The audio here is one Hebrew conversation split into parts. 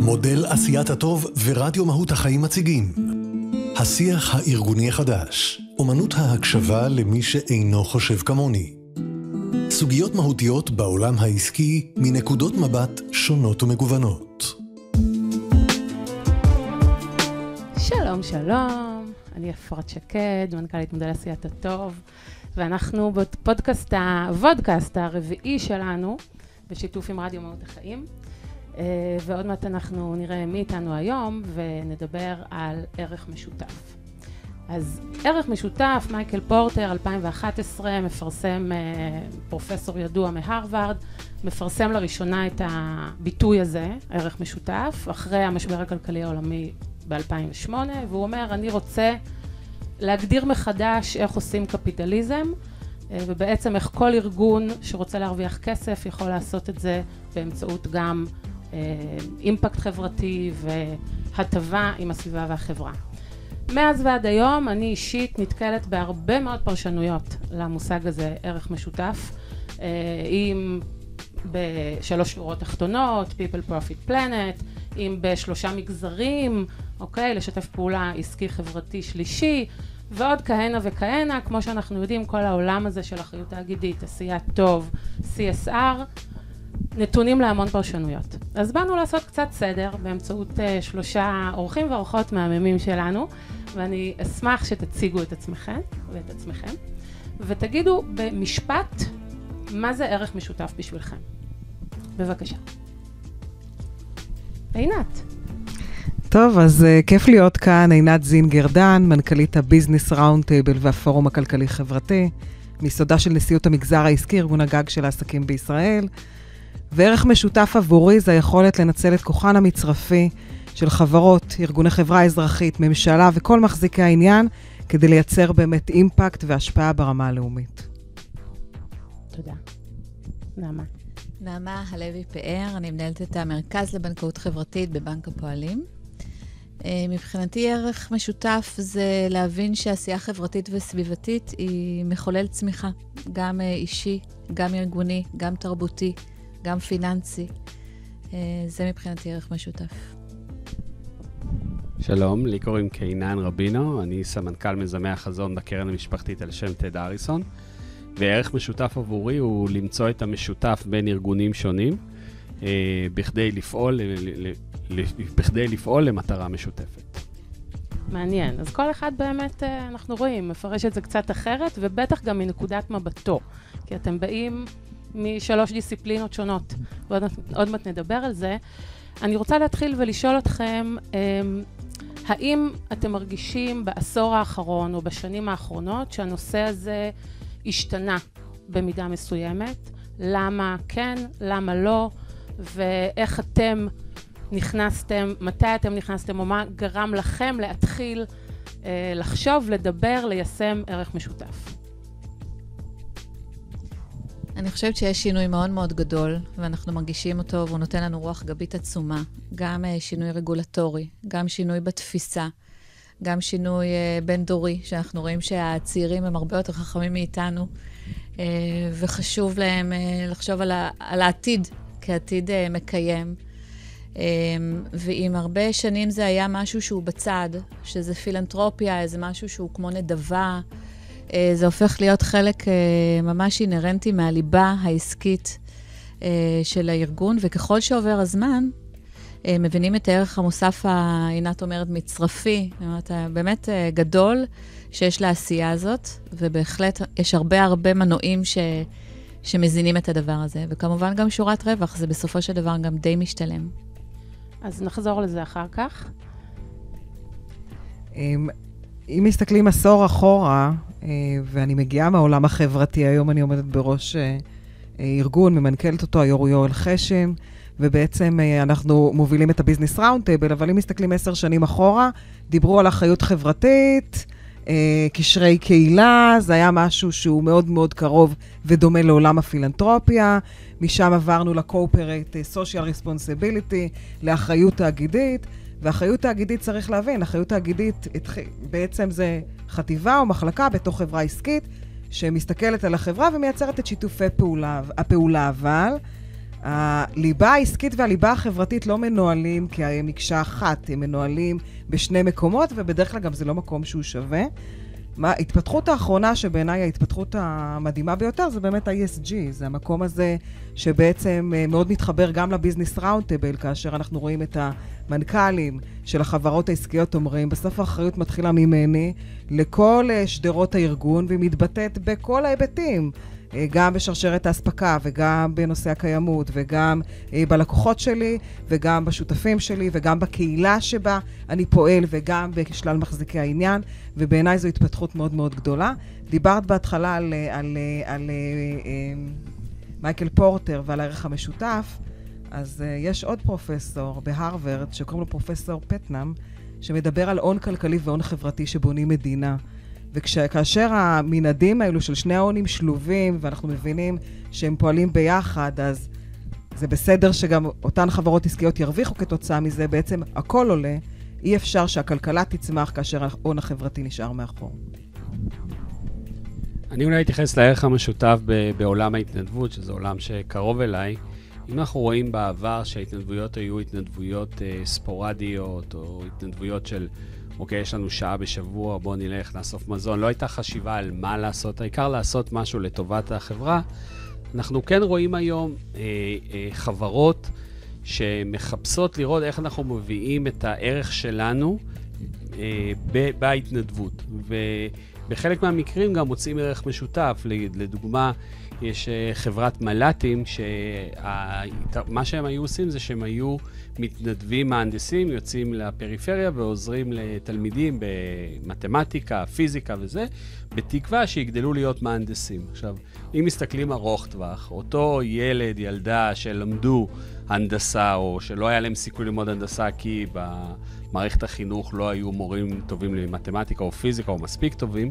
מודל עשיית הטוב ורדיו מהות החיים מציגים. השיח הארגוני החדש, אומנות ההקשבה למי שאינו חושב כמוני. סוגיות מהותיות בעולם העסקי מנקודות מבט שונות ומגוונות. שלום, שלום, אני אפרת שקד, מנכ"לית מודל עשיית הטוב, ואנחנו בפודקאסט, הוודקאסט הרביעי שלנו, בשיתוף עם רדיו מהות החיים. אה, ועוד מעט אנחנו נראה מי איתנו היום ונדבר על ערך משותף. אז ערך משותף, מייקל פורטר, 2011, מפרסם, אה, פרופסור ידוע מהרווארד, מפרסם לראשונה את הביטוי הזה, ערך משותף, אחרי המשבר הכלכלי העולמי ב-2008, והוא אומר, אני רוצה להגדיר מחדש איך עושים קפיטליזם, אה, ובעצם איך כל ארגון שרוצה להרוויח כסף יכול לעשות את זה באמצעות גם אימפקט חברתי והטבה עם הסביבה והחברה. מאז ועד היום אני אישית נתקלת בהרבה מאוד פרשנויות למושג הזה ערך משותף, אם אה, בשלוש שורות תחתונות, People Profit Planet, אם בשלושה מגזרים, אוקיי, לשתף פעולה עסקי חברתי שלישי, ועוד כהנה וכהנה, כמו שאנחנו יודעים, כל העולם הזה של אחריות תאגידית, עשיית טוב, CSR, נתונים להמון פרשנויות. אז באנו לעשות קצת סדר באמצעות uh, שלושה אורחים ואורחות מהממים שלנו, ואני אשמח שתציגו את עצמכם ואת עצמכם, ותגידו במשפט מה זה ערך משותף בשבילכם. בבקשה. עינת. טוב, אז uh, כיף להיות כאן, עינת זינגר דן, מנכ"לית ה business round table והפורום הכלכלי-חברתי, מיסודה של נשיאות המגזר העסקי, ארגון הגג של העסקים בישראל. וערך משותף עבורי זה היכולת לנצל את כוחן המצרפי של חברות, ארגוני חברה אזרחית, ממשלה וכל מחזיקי העניין, כדי לייצר באמת אימפקט והשפעה ברמה הלאומית. תודה. נעמה. נעמה הלוי פאר, אני מנהלת את המרכז לבנקאות חברתית בבנק הפועלים. אה, מבחינתי ערך משותף זה להבין שעשייה חברתית וסביבתית היא מחולל צמיחה, גם אה, אישי, גם ארגוני, גם תרבותי. גם פיננסי. אה, זה מבחינתי ערך משותף. שלום, לי קוראים קינן רבינו, אני סמנכ"ל מיזמי החזון בקרן המשפחתית על שם טד אריסון, וערך משותף עבורי הוא למצוא את המשותף בין ארגונים שונים, אה, בכדי לפעול, בכדי לפעול למטרה משותפת. מעניין. אז כל אחד באמת, אה, אנחנו רואים, מפרש את זה קצת אחרת, ובטח גם מנקודת מבטו. כי אתם באים משלוש דיסציפלינות שונות, ועוד מעט נדבר על זה. אני רוצה להתחיל ולשאול אתכם, אמ, האם אתם מרגישים בעשור האחרון או בשנים האחרונות שהנושא הזה השתנה במידה מסוימת? למה כן, למה לא, ואיך אתם נכנסתם, מתי אתם נכנסתם, או מה גרם לכם להתחיל אה, לחשוב, לדבר, ליישם ערך משותף? אני חושבת שיש שינוי מאוד מאוד גדול, ואנחנו מרגישים אותו, והוא נותן לנו רוח גבית עצומה. גם uh, שינוי רגולטורי, גם שינוי בתפיסה, גם שינוי uh, בין-דורי, שאנחנו רואים שהצעירים הם הרבה יותר חכמים מאיתנו, uh, וחשוב להם uh, לחשוב על, ה- על העתיד כעתיד uh, מקיים. Um, ואם הרבה שנים זה היה משהו שהוא בצד, שזה פילנטרופיה, איזה משהו שהוא כמו נדבה, אה, זה הופך להיות חלק אה, ממש אינהרנטי מהליבה העסקית אה, של הארגון, וככל שעובר הזמן, מבינים את הערך המוסף, עינת אומרת, מצרפי, זאת אומרת, באמת גדול שיש לעשייה הזאת, ובהחלט יש הרבה הרבה מנועים ש, שמזינים את הדבר הזה. וכמובן גם שורת רווח, זה בסופו של דבר גם די משתלם. אז נחזור לזה אחר כך. אם מסתכלים עשור אחורה, אה, ואני מגיעה מהעולם החברתי, היום אני עומדת בראש אה, אה, ארגון, ממנכ"לת אותו, היו"ר יואל חשן, ובעצם אנחנו מובילים את ה business round table, אבל אם מסתכלים עשר שנים אחורה, דיברו על אחריות חברתית, קשרי קהילה, זה היה משהו שהוא מאוד מאוד קרוב ודומה לעולם הפילנטרופיה. משם עברנו ל-corporate social responsibility, לאחריות תאגידית. ואחריות תאגידית צריך להבין, אחריות תאגידית בעצם זה חטיבה או מחלקה בתוך חברה עסקית שמסתכלת על החברה ומייצרת את שיתופי פעולה, הפעולה, אבל הליבה העסקית והליבה החברתית לא מנוהלים כמקשה אחת, הם מנוהלים בשני מקומות, ובדרך כלל גם זה לא מקום שהוא שווה. ההתפתחות האחרונה, שבעיניי ההתפתחות המדהימה ביותר, זה באמת ה-ESG. זה המקום הזה שבעצם אה, מאוד מתחבר גם לביזנס ראונטבל, כאשר אנחנו רואים את המנכ"לים של החברות העסקיות אומרים, בסוף האחריות מתחילה ממני לכל אה, שדרות הארגון, והיא מתבטאת בכל ההיבטים. אה, גם בשרשרת האספקה וגם בנושא הקיימות וגם אה, בלקוחות שלי וגם בשותפים שלי וגם בקהילה שבה אני פועל וגם בשלל מחזיקי העניין, ובעיניי זו התפתחות מאוד מאוד גדולה. דיברת בהתחלה על, אה, על, על, על מייקל פורטר ועל הערך המשותף, אז יש עוד פרופסור בהרווארד שקוראים לו פרופסור פטנאם, שמדבר על הון כלכלי והון חברתי שבונים מדינה. וכאשר המנעדים האלו של שני ההונים שלובים, ואנחנו מבינים שהם פועלים ביחד, אז זה בסדר שגם אותן חברות עסקיות ירוויחו כתוצאה מזה, בעצם הכל עולה. אי אפשר שהכלכלה תצמח כאשר ההון החברתי נשאר מאחור. אני אולי אתייחס לערך המשותף בעולם ההתנדבות, שזה עולם שקרוב אליי. אם אנחנו רואים בעבר שההתנדבויות היו התנדבויות אה, ספורדיות, או התנדבויות של אוקיי, יש לנו שעה בשבוע, בואו נלך לאסוף מזון. לא הייתה חשיבה על מה לעשות, העיקר לעשות משהו לטובת החברה. אנחנו כן רואים היום אה, אה, חברות שמחפשות לראות איך אנחנו מביאים את הערך שלנו אה, ב- ובחלק מהמקרים גם מוצאים ערך משותף. לדוגמה, יש אה, חברת מל"טים, שמה שהם היו עושים זה שהם היו מתנדבים מהנדסים, יוצאים לפריפריה ועוזרים לתלמידים במתמטיקה, פיזיקה וזה, בתקווה שיגדלו להיות מהנדסים. עכשיו, אם מסתכלים ארוך טווח, אותו ילד, ילדה שלמדו הנדסה, או שלא היה להם סיכוי ללמוד הנדסה כי במערכת החינוך לא היו מורים טובים למתמטיקה או פיזיקה או מספיק טובים,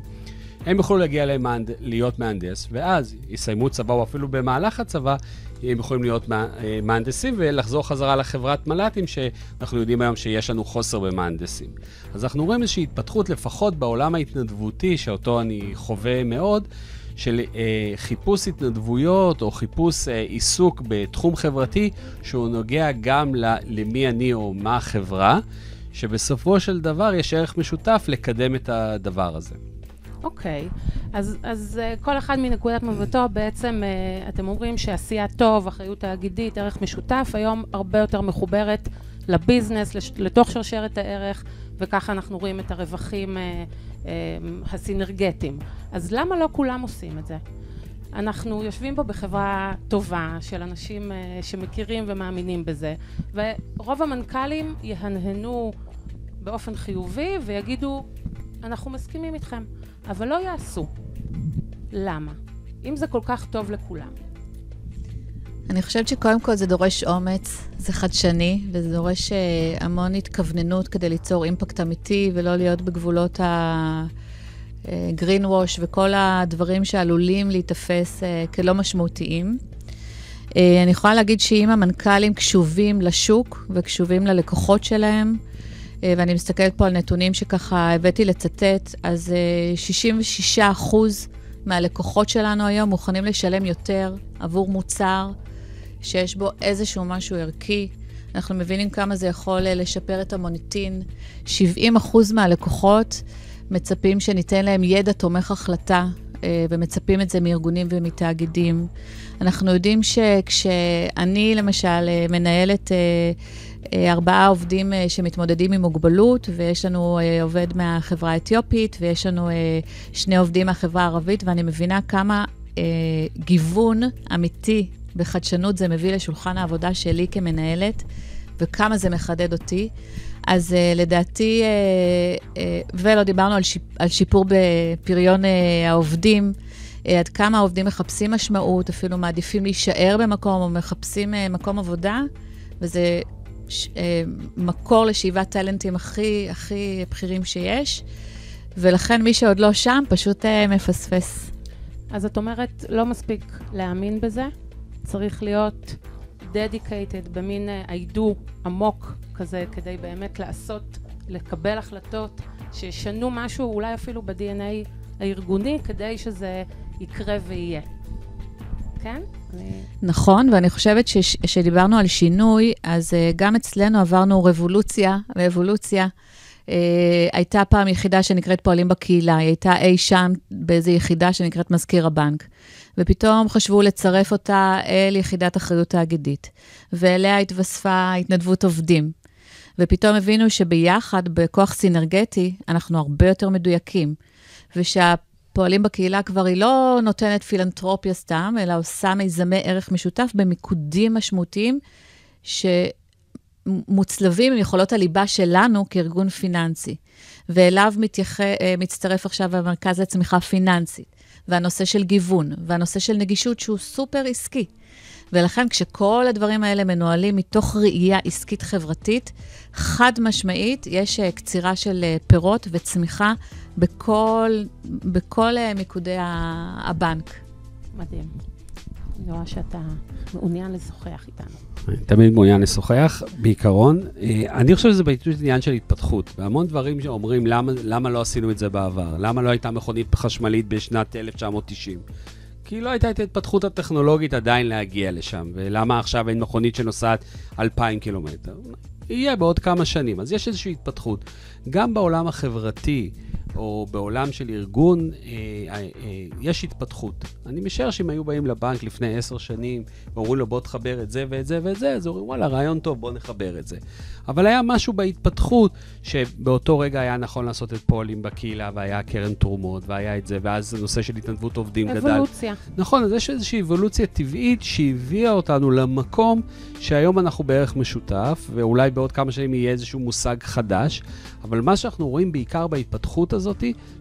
הם יוכלו להגיע למהנד... להיות מהנדס, ואז יסיימו צבא, או אפילו במהלך הצבא, הם יכולים להיות. אה, מהנדסים ולחזור חזרה לחברת מל"טים, שאנחנו יודעים היום שיש לנו חוסר במהנדסים. אז אנחנו רואים איזושהי התפתחות, לפחות בעולם ההתנדבותי, שאותו אני חווה מאוד, של אה, חיפוש התנדבויות או חיפוש אה, עיסוק בתחום חברתי, שהוא נוגע גם ל... למי אני או מה החברה, שבסופו של דבר יש ערך משותף לקדם את הדבר הזה. אוקיי, אז, אז uh, כל אחד מנקודת מבטו בעצם uh, אתם אומרים שעשייה טוב, אחריות תאגידית, ערך משותף, היום הרבה יותר מחוברת לביזנס, לש, לתוך שרשרת הערך, וככה אנחנו רואים את הרווחים uh, uh, הסינרגטיים. אז למה לא כולם עושים את זה? אנחנו יושבים פה בחברה טובה של אנשים uh, שמכירים ומאמינים בזה, ורוב המנכ"לים יהנהנו באופן חיובי ויגידו, אנחנו מסכימים איתכם. אבל לא יעשו. למה? אם זה כל כך טוב לכולם. אני חושבת שקודם כל זה דורש אומץ, זה חדשני, וזה דורש אה, המון התכווננות כדי ליצור אימפקט אמיתי ולא להיות בגבולות הגרין ווש אה, וכל הדברים שעלולים להיתפס אה, כלא משמעותיים. אני יכולה להגיד שאם המנכ"לים קשובים לשוק וקשובים ללקוחות שלהם, ואני מסתכלת פה על נתונים שככה הבאתי לצטט, אז 66 אה, אחוז מהלקוחות שלנו היום מוכנים לשלם יותר עבור מוצר שיש בו איזשהו משהו ערכי. אנחנו מבינים כמה זה יכול אה, לשפר את המוניטין. 70 אחוז מהלקוחות מצפים שניתן להם ידע תומך החלטה, ומצפים את זה מארגונים ומתאגידים. אנחנו יודעים שכשאני למשל מנהלת אה, ארבעה עובדים אה, שמתמודדים עם מוגבלות, ויש לנו אה, עובד מהחברה האתיופית, ויש לנו שני עובדים מהחברה הערבית, ואני מבינה כמה גיוון אמיתי וחדשנות זה מביא לשולחן העבודה שלי כמנהלת, וכמה זה מחדד אותי. אז uh, לדעתי, uh, uh, ולא דיברנו על, שיפ, על שיפור בפריון uh, העובדים, uh, עד כמה העובדים מחפשים משמעות, אפילו מעדיפים להישאר במקום או מחפשים uh, מקום עבודה, וזה ש, אה, מקור לשאיבת טאלנטים הכי, הכי בכירים שיש, ולכן מי שעוד לא שם פשוט אה, מפספס. אז את אומרת, לא מספיק להאמין בזה, צריך להיות dedicated במין I do עמוק כזה, כדי באמת לעשות, לקבל החלטות שישנו משהו, אולי אפילו ב-DNA הארגוני, כדי שזה יקרה ויהיה. כן? אני... נכון, ואני חושבת שכשדיברנו על שינוי, אז uh, גם אצלנו עברנו רבולוציה ואבולוציה. Uh, הייתה פעם יחידה שנקראת פועלים בקהילה, היא הייתה אי שם באיזו יחידה שנקראת מזכיר הבנק. ופתאום חשבו לצרף אותה אל יחידת אחריות תאגידית, ואליה התווספה התנדבות עובדים. ופתאום הבינו שביחד, בכוח סינרגטי, אנחנו הרבה יותר מדויקים. ושהפועלים בקהילה כבר היא לא נותנת פילנטרופיה סתם, אלא עושה מיזמי ערך משותף במיקודים משמעותיים, שמוצלבים עם יכולות הליבה שלנו כארגון פיננסי. ואליו מתייח... אה, מצטרף עכשיו המרכז לצמיחה פיננסית, והנושא של גיוון, והנושא של נגישות שהוא סופר עסקי. ולכן כשכל הדברים האלה מנוהלים מתוך ראייה עסקית חברתית, חד משמעית, יש אה, קצירה של אה, פירות וצמיחה בכל, בכל אה, מיקודי הבנק. מדהים. אני רואה שאתה מעוניין לשוחח איתנו. אני תמיד מעוניין לשוחח, בעיקרון. אני חושב שזה בעצם עניין של התפתחות. והמון דברים שאומרים, למה, למה לא עשינו את זה בעבר? למה לא הייתה מכונית חשמלית בשנת 1990? כי לא הייתה את ההתפתחות הטכנולוגית עדיין להגיע לשם, ולמה עכשיו אין מכונית שנוסעת 2,000 קילומטר? יהיה בעוד כמה שנים. אז יש איזושהי התפתחות. גם בעולם החברתי, או בעולם של ארגון, אה, אה, אה, יש התפתחות. אני משער שאם היו באים לבנק לפני עשר שנים, ואומרים לו בוא תחבר את זה ואת זה ואת זה, אז אומרים וואלה, רעיון טוב, בוא נחבר את זה. אבל היה משהו בהתפתחות, שבאותו רגע היה נכון לעשות את פועלים בקהילה, והיה קרן תרומות, והיה את זה, ואז הנושא של התנדבות עובדים אבולוציה. גדל. אבולוציה. נכון, אז יש איזושהי אבולוציה טבעית שהביאה אותנו למקום שהיום אנחנו בערך משותף, ואולי בעוד כמה שנים יהיה איזשהו מושג חדש, אבל מה שאנחנו רואים בעיקר בהתפתחות הזאת,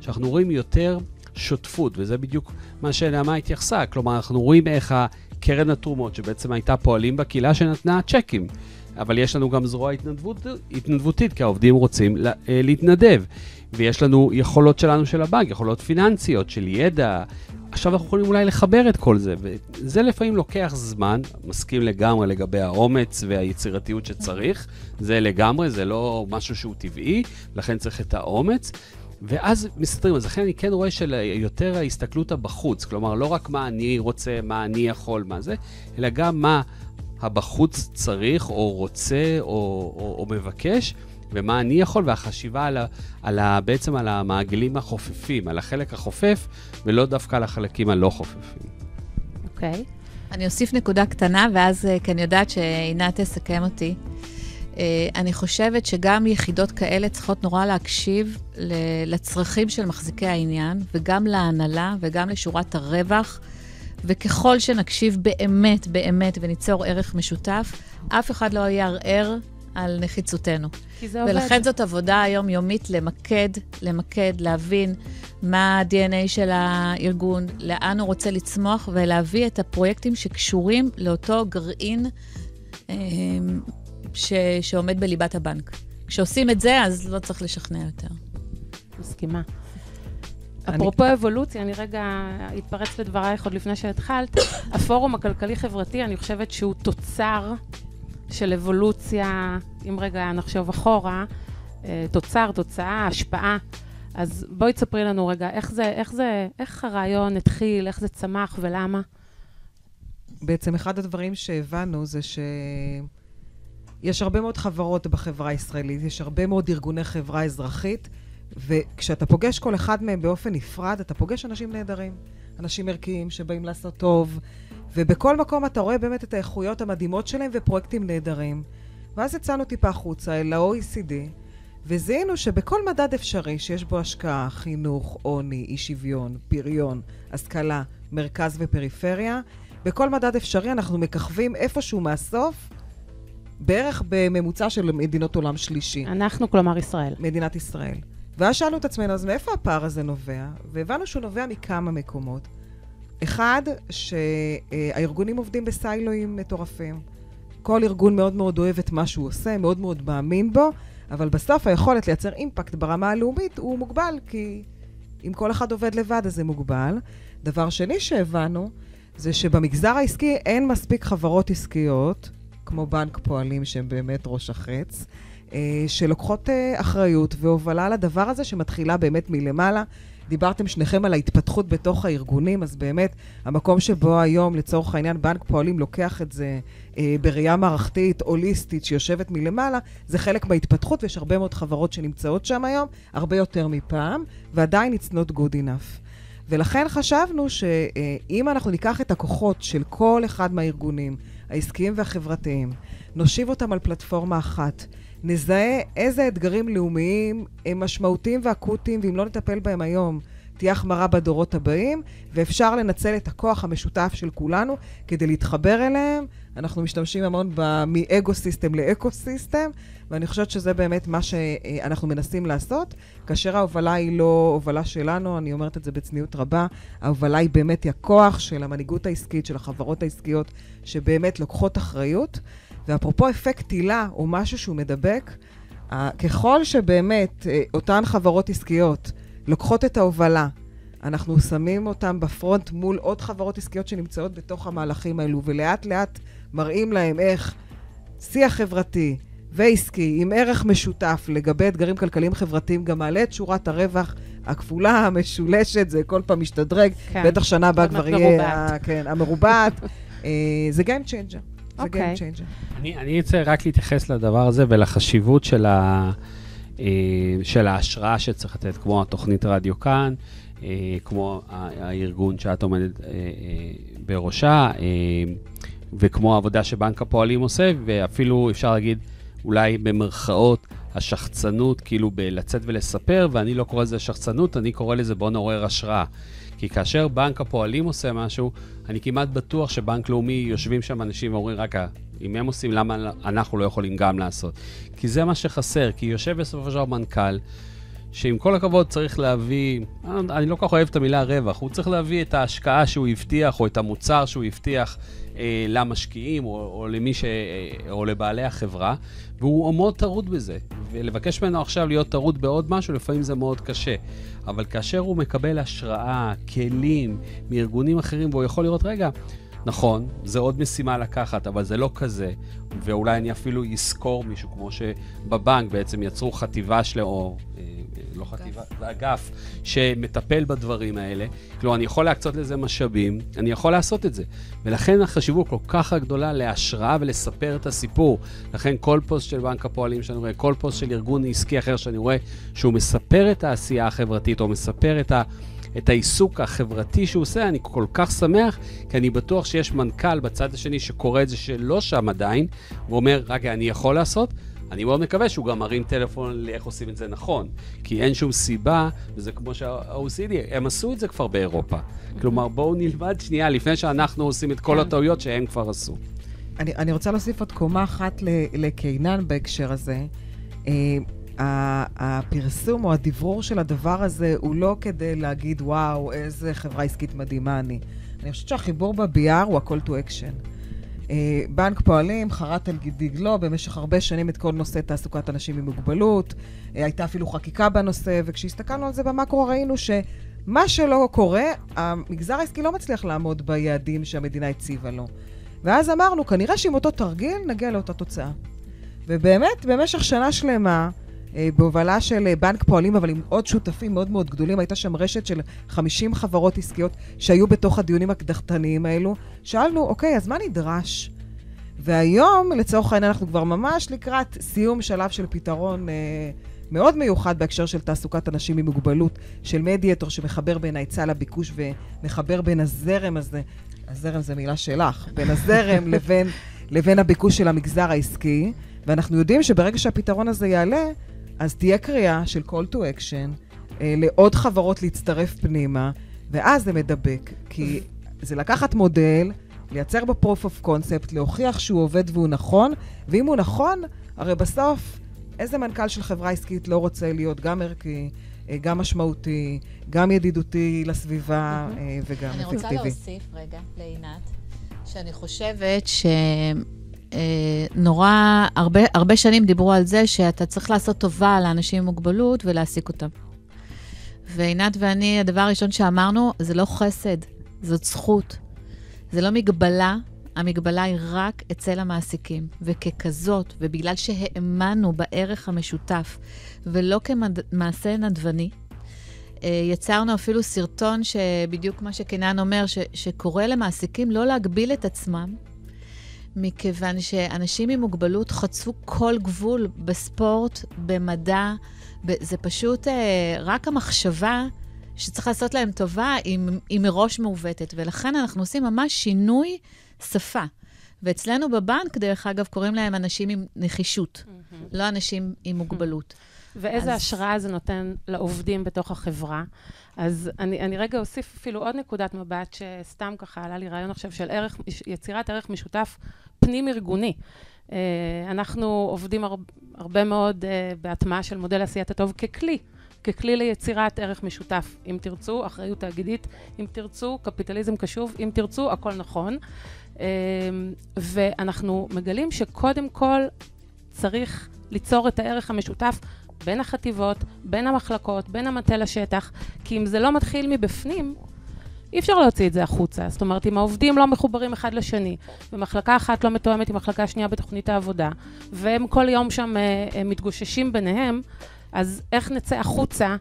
שאנחנו רואים יותר שותפות, וזה בדיוק מה שנעמה התייחסה. כלומר, אנחנו רואים איך הקרן התרומות, שבעצם הייתה פועלים בקהילה שנתנה צ'קים. אבל יש לנו גם זרוע התנדבות, התנדבותית, כי העובדים רוצים לה, אה, להתנדב. ויש לנו יכולות שלנו של הבנק, יכולות פיננסיות, של ידע. עכשיו אנחנו יכולים אולי לחבר את כל זה, וזה לפעמים לוקח זמן, מסכים לגמרי לגבי האומץ והיצירתיות שצריך, זה לגמרי, זה לא משהו שהוא טבעי, לכן צריך את האומץ. ואז מסתדרים, אז לכן אני כן רואה של יותר ההסתכלות הבחוץ, כלומר, לא רק מה אני רוצה, מה אני יכול, מה זה, אלא גם מה הבחוץ צריך, או רוצה, או, או, או מבקש, ומה אני יכול, והחשיבה על ה, על ה, בעצם על המעגלים החופפים, על החלק החופף, ולא דווקא על החלקים הלא חופפים. אוקיי. Okay. אני אוסיף נקודה קטנה, ואז, אה, כי אני יודעת שעינת תסכם אותי. אה, אני חושבת שגם יחידות כאלה צריכות נורא להקשיב לצרכים של מחזיקי העניין, וגם להנהלה וגם לשורת הרווח. וככל שנקשיב באמת, באמת, וניצור ערך משותף, אף אחד לא יערער על נחיצותנו. כי זה עובד. ולכן זאת עבודה היומיומית למקד, למקד, להבין מה ה-DNA של הארגון, לאן הוא רוצה לצמוח, ולהביא את הפרויקטים שקשורים לאותו גרעין אה, ש, שעומד בליבת הבנק. כשעושים את זה, אז לא צריך לשכנע יותר. מסכימה. אפרופו אבולוציה, אני רגע אתפרץ לדברייך עוד לפני שהתחלת. הפורום הכלכלי-חברתי, אני חושבת שהוא תוצר של אבולוציה, אם רגע נחשוב אחורה, אה, תוצר, תוצאה, השפעה. אז בואי תספרי לנו רגע, איך זה, איך זה, איך הרעיון התחיל, איך זה צמח ולמה? בעצם אחד הדברים שהבנו זה ש... יש הרבה מאוד חברות בחברה הישראלית, יש הרבה מאוד ארגוני חברה אזרחית, וכשאתה פוגש כל אחד מהם באופן נפרד, אתה פוגש אנשים נהדרים. אנשים ערכיים שבאים לעשות טוב, ובכל מקום אתה רואה באמת את האיכויות המדהימות שלהם ופרויקטים נהדרים. ואז יצאנו טיפה החוצה אל ה-OECD, וזיהינו שבכל מדד אפשרי שיש בו השקעה, חינוך, עוני, אי שוויון, פריון, השכלה, מרכז ופריפריה, בכל מדד אפשרי אנחנו מככבים איפשהו מהסוף בערך בממוצע של מדינות עולם שלישי. אנחנו, כלומר ישראל. מדינת ישראל. ואז שאלנו את עצמנו, אז מאיפה הפער הזה נובע? והבנו שהוא נובע מכמה מקומות. אחד, שהארגונים עובדים בסיילואים מטורפים. כל ארגון מאוד מאוד אוהב את מה שהוא עושה, מאוד מאוד מאמין בו, אבל בסוף היכולת לייצר אימפקט ברמה הלאומית הוא מוגבל, כי אם כל אחד עובד לבד אז זה מוגבל. דבר שני שהבנו, זה שבמגזר העסקי אין מספיק חברות עסקיות, כמו בנק פועלים שהם באמת ראש החץ, אה, שלוקחות אה, אחריות והובלה לדבר הזה שמתחילה באמת מלמעלה, דיברתם שניכם על ההתפתחות בתוך הארגונים, אז באמת, המקום שבו היום, לצורך העניין, בנק פועלים לוקח את זה אה, בראייה מערכתית, הוליסטית, שיושבת מלמעלה, זה חלק מההתפתחות, ויש הרבה מאוד חברות שנמצאות שם היום, הרבה יותר מפעם, ועדיין it's not good enough. ולכן חשבנו שאם אנחנו ניקח את הכוחות של כל אחד מהארגונים, העסקיים והחברתיים, נושיב אותם על פלטפורמה אחת, נזהה איזה אתגרים לאומיים הם משמעותיים ואקוטיים, ואם לא נטפל בהם היום, תהיה החמרה בדורות הבאים, ואפשר לנצל את הכוח המשותף של כולנו כדי להתחבר אליהם. אנחנו משתמשים המון מאגו-סיסטם לאקו-סיסטם, ואני חושבת שזה באמת מה שאנחנו מנסים לעשות. כאשר ההובלה היא לא הובלה שלנו, אני אומרת את זה בצניעות רבה, ההובלה היא באמת הכוח של המנהיגות העסקית, של החברות העסקיות, שבאמת לוקחות אחריות. ואפרופו אפקט הילה, או משהו שהוא מדבק, ככל שבאמת אה, אותן חברות עסקיות לוקחות את ההובלה, אנחנו שמים אותם בפרונט מול עוד חברות עסקיות שנמצאות בתוך המהלכים האלו, ולאט לאט מראים להם איך שיח חברתי ועסקי עם ערך משותף לגבי אתגרים כלכליים חברתיים גם מעלה את שורת הרווח הכפולה, המשולשת, זה כל פעם משתדרג, כן. בטח שנה הבאה כבר יהיה... כן, המרובעת. אה, זה Game Changer. זה okay. אוקיי. Game Changer. אני, אני רוצה רק להתייחס לדבר הזה ולחשיבות של, ה, אה, של ההשראה שצריך לתת, כמו התוכנית רדיו כאן, אה, כמו הארגון שאת עומדת אה, בראשה, וכמו העבודה שבנק הפועלים עושה, ואפילו אפשר להגיד, אולי במרכאות, השחצנות, כאילו בלצאת ולספר, ואני לא קורא לזה שחצנות, אני קורא לזה בוא נעורר השראה. כי כאשר בנק הפועלים עושה משהו, אני כמעט בטוח שבנק לאומי, יושבים שם אנשים ואומרים, רק אם הם עושים, למה אנחנו לא יכולים גם לעשות? כי זה מה שחסר, כי יושב בסופו של דבר מנכ"ל, שעם כל הכבוד צריך להביא, אני לא כל כך אוהב את המילה רווח, הוא צריך להביא את ההשקעה שהוא הבטיח, או את המוצר שהוא הבטיח אה, למשקיעים, או, או למי ש... אה, או לבעלי החברה, והוא מאוד טרוד בזה. ולבקש ממנו עכשיו להיות טרוד בעוד משהו, לפעמים זה מאוד קשה. אבל כאשר הוא מקבל השראה, כלים מארגונים אחרים, והוא יכול לראות, רגע, נכון, זה עוד משימה לקחת, אבל זה לא כזה. ואולי אני אפילו אזכור מישהו, כמו שבבנק בעצם יצרו חטיבה של... או לא חטיבה, זה אגף שמטפל בדברים האלה. כלומר, אני יכול להקצות לזה משאבים, אני יכול לעשות את זה. ולכן החשיבות כל כך הגדולה להשראה ולספר את הסיפור. לכן כל פוסט של בנק הפועלים שאני רואה, כל פוסט של ארגון עסקי אחר שאני רואה, שהוא מספר את העשייה החברתית, או מספר את ה... את העיסוק החברתי שהוא עושה, אני כל כך שמח, כי אני בטוח שיש מנכ"ל בצד השני שקורא את זה שלא שם עדיין, ואומר, רגע, אני יכול לעשות? אני מאוד מקווה שהוא גם מרים טלפון לאיך עושים את זה נכון. כי אין שום סיבה, וזה כמו שה-OCD, הם עשו את זה כבר באירופה. כלומר, בואו נלמד שנייה לפני שאנחנו עושים את כל כן. הטעויות שהם כבר עשו. אני, אני רוצה להוסיף עוד קומה אחת לקינן בהקשר הזה. Uh, הפרסום או הדברור של הדבר הזה הוא לא כדי להגיד, וואו, איזה חברה עסקית מדהימה אני. אני חושבת שהחיבור ב-BR הוא ה-call to action. אה, בנק פועלים חרט על דגלו במשך הרבה שנים את כל נושא תעסוקת אנשים עם מוגבלות. אה, הייתה אפילו חקיקה בנושא, וכשהסתכלנו על זה במקרו ראינו שמה שלא קורה, המגזר העסקי לא מצליח לעמוד ביעדים שהמדינה הציבה לו. ואז אמרנו, כנראה שעם אותו תרגיל נגיע לאותה תוצאה. ובאמת, במשך שנה שלמה, בהובלה של אה, בנק פועלים, אבל עם עוד שותפים מאוד מאוד גדולים. הייתה שם רשת של 50 חברות עסקיות שהיו בתוך הדיונים הקדחתניים האלו. שאלנו, אוקיי, אז מה נדרש? והיום, לצורך העניין, אנחנו כבר ממש לקראת סיום שלב של פתרון אה, מאוד מיוחד בהקשר של תעסוקת אנשים עם מוגבלות, של מדיאטור שמחבר בין ההיצע לביקוש ומחבר בין הזרם הזה, הזרם זה מילה שלך, בין הזרם לבין, לבין הביקוש של המגזר העסקי. ואנחנו יודעים שברגע שהפתרון הזה יעלה, אז תהיה קריאה של call to action אה, לעוד חברות להצטרף פנימה, ואז זה מדבק. כי זה לקחת מודל, לייצר בו proof of concept, להוכיח שהוא עובד והוא נכון, ואם הוא נכון, הרי בסוף, איזה מנכ"ל של חברה עסקית לא רוצה להיות גם ערכי, אה, גם משמעותי, גם ידידותי לסביבה אה, וגם אפקטיבי. אני רוצה להוסיף רגע לעינת, שאני חושבת ש... אה, נורא, הרבה, הרבה שנים דיברו על זה שאתה צריך לעשות טובה לאנשים עם מוגבלות ולהעסיק אותם. ועינת ואני, הדבר הראשון שאמרנו, זה לא חסד, זאת זכות. זה לא מגבלה, המגבלה היא רק אצל המעסיקים. וככזאת, ובגלל שהאמנו בערך המשותף, ולא כמעשה נדבני, Uh, יצרנו אפילו סרטון שבדיוק מה שקינן אומר, ש, שקורא למעסיקים לא להגביל את עצמם, מכיוון שאנשים עם מוגבלות חצו כל גבול בספורט, במדע, זה פשוט אה, רק המחשבה שצריך לעשות להם טובה היא, היא מראש מעוותת, ולכן אנחנו עושים ממש שינוי שפה. ואצלנו בבנק, דרך אגב, קוראים להם אנשים עם נחישות, mm-hmm. לא אנשים עם מוגבלות. ואיזה אז... השראה זה נותן לעובדים בתוך החברה. אז אני, אני רגע אוסיף אפילו עוד נקודת מבט, שסתם ככה עלה לי רעיון עכשיו של ערך, יצירת ערך משותף פנים-ארגוני. Uh, אנחנו עובדים הר, הרבה מאוד uh, בהטמעה של מודל עשיית הטוב ככלי. ככלי ליצירת ערך משותף. אם תרצו, אחריות תאגידית, אם תרצו, קפיטליזם קשוב, אם תרצו, הכל נכון. אמ, ואנחנו מגלים שקודם כל צריך ליצור את הערך המשותף בין החטיבות, בין המחלקות, בין המטה לשטח, כי אם זה לא מתחיל מבפנים, אי אפשר להוציא את זה החוצה. זאת אומרת, אם העובדים לא מחוברים אחד לשני, ומחלקה אחת לא מתואמת עם מחלקה שנייה בתוכנית העבודה, והם כל יום שם אה, מתגוששים ביניהם, אז איך נצא החוצה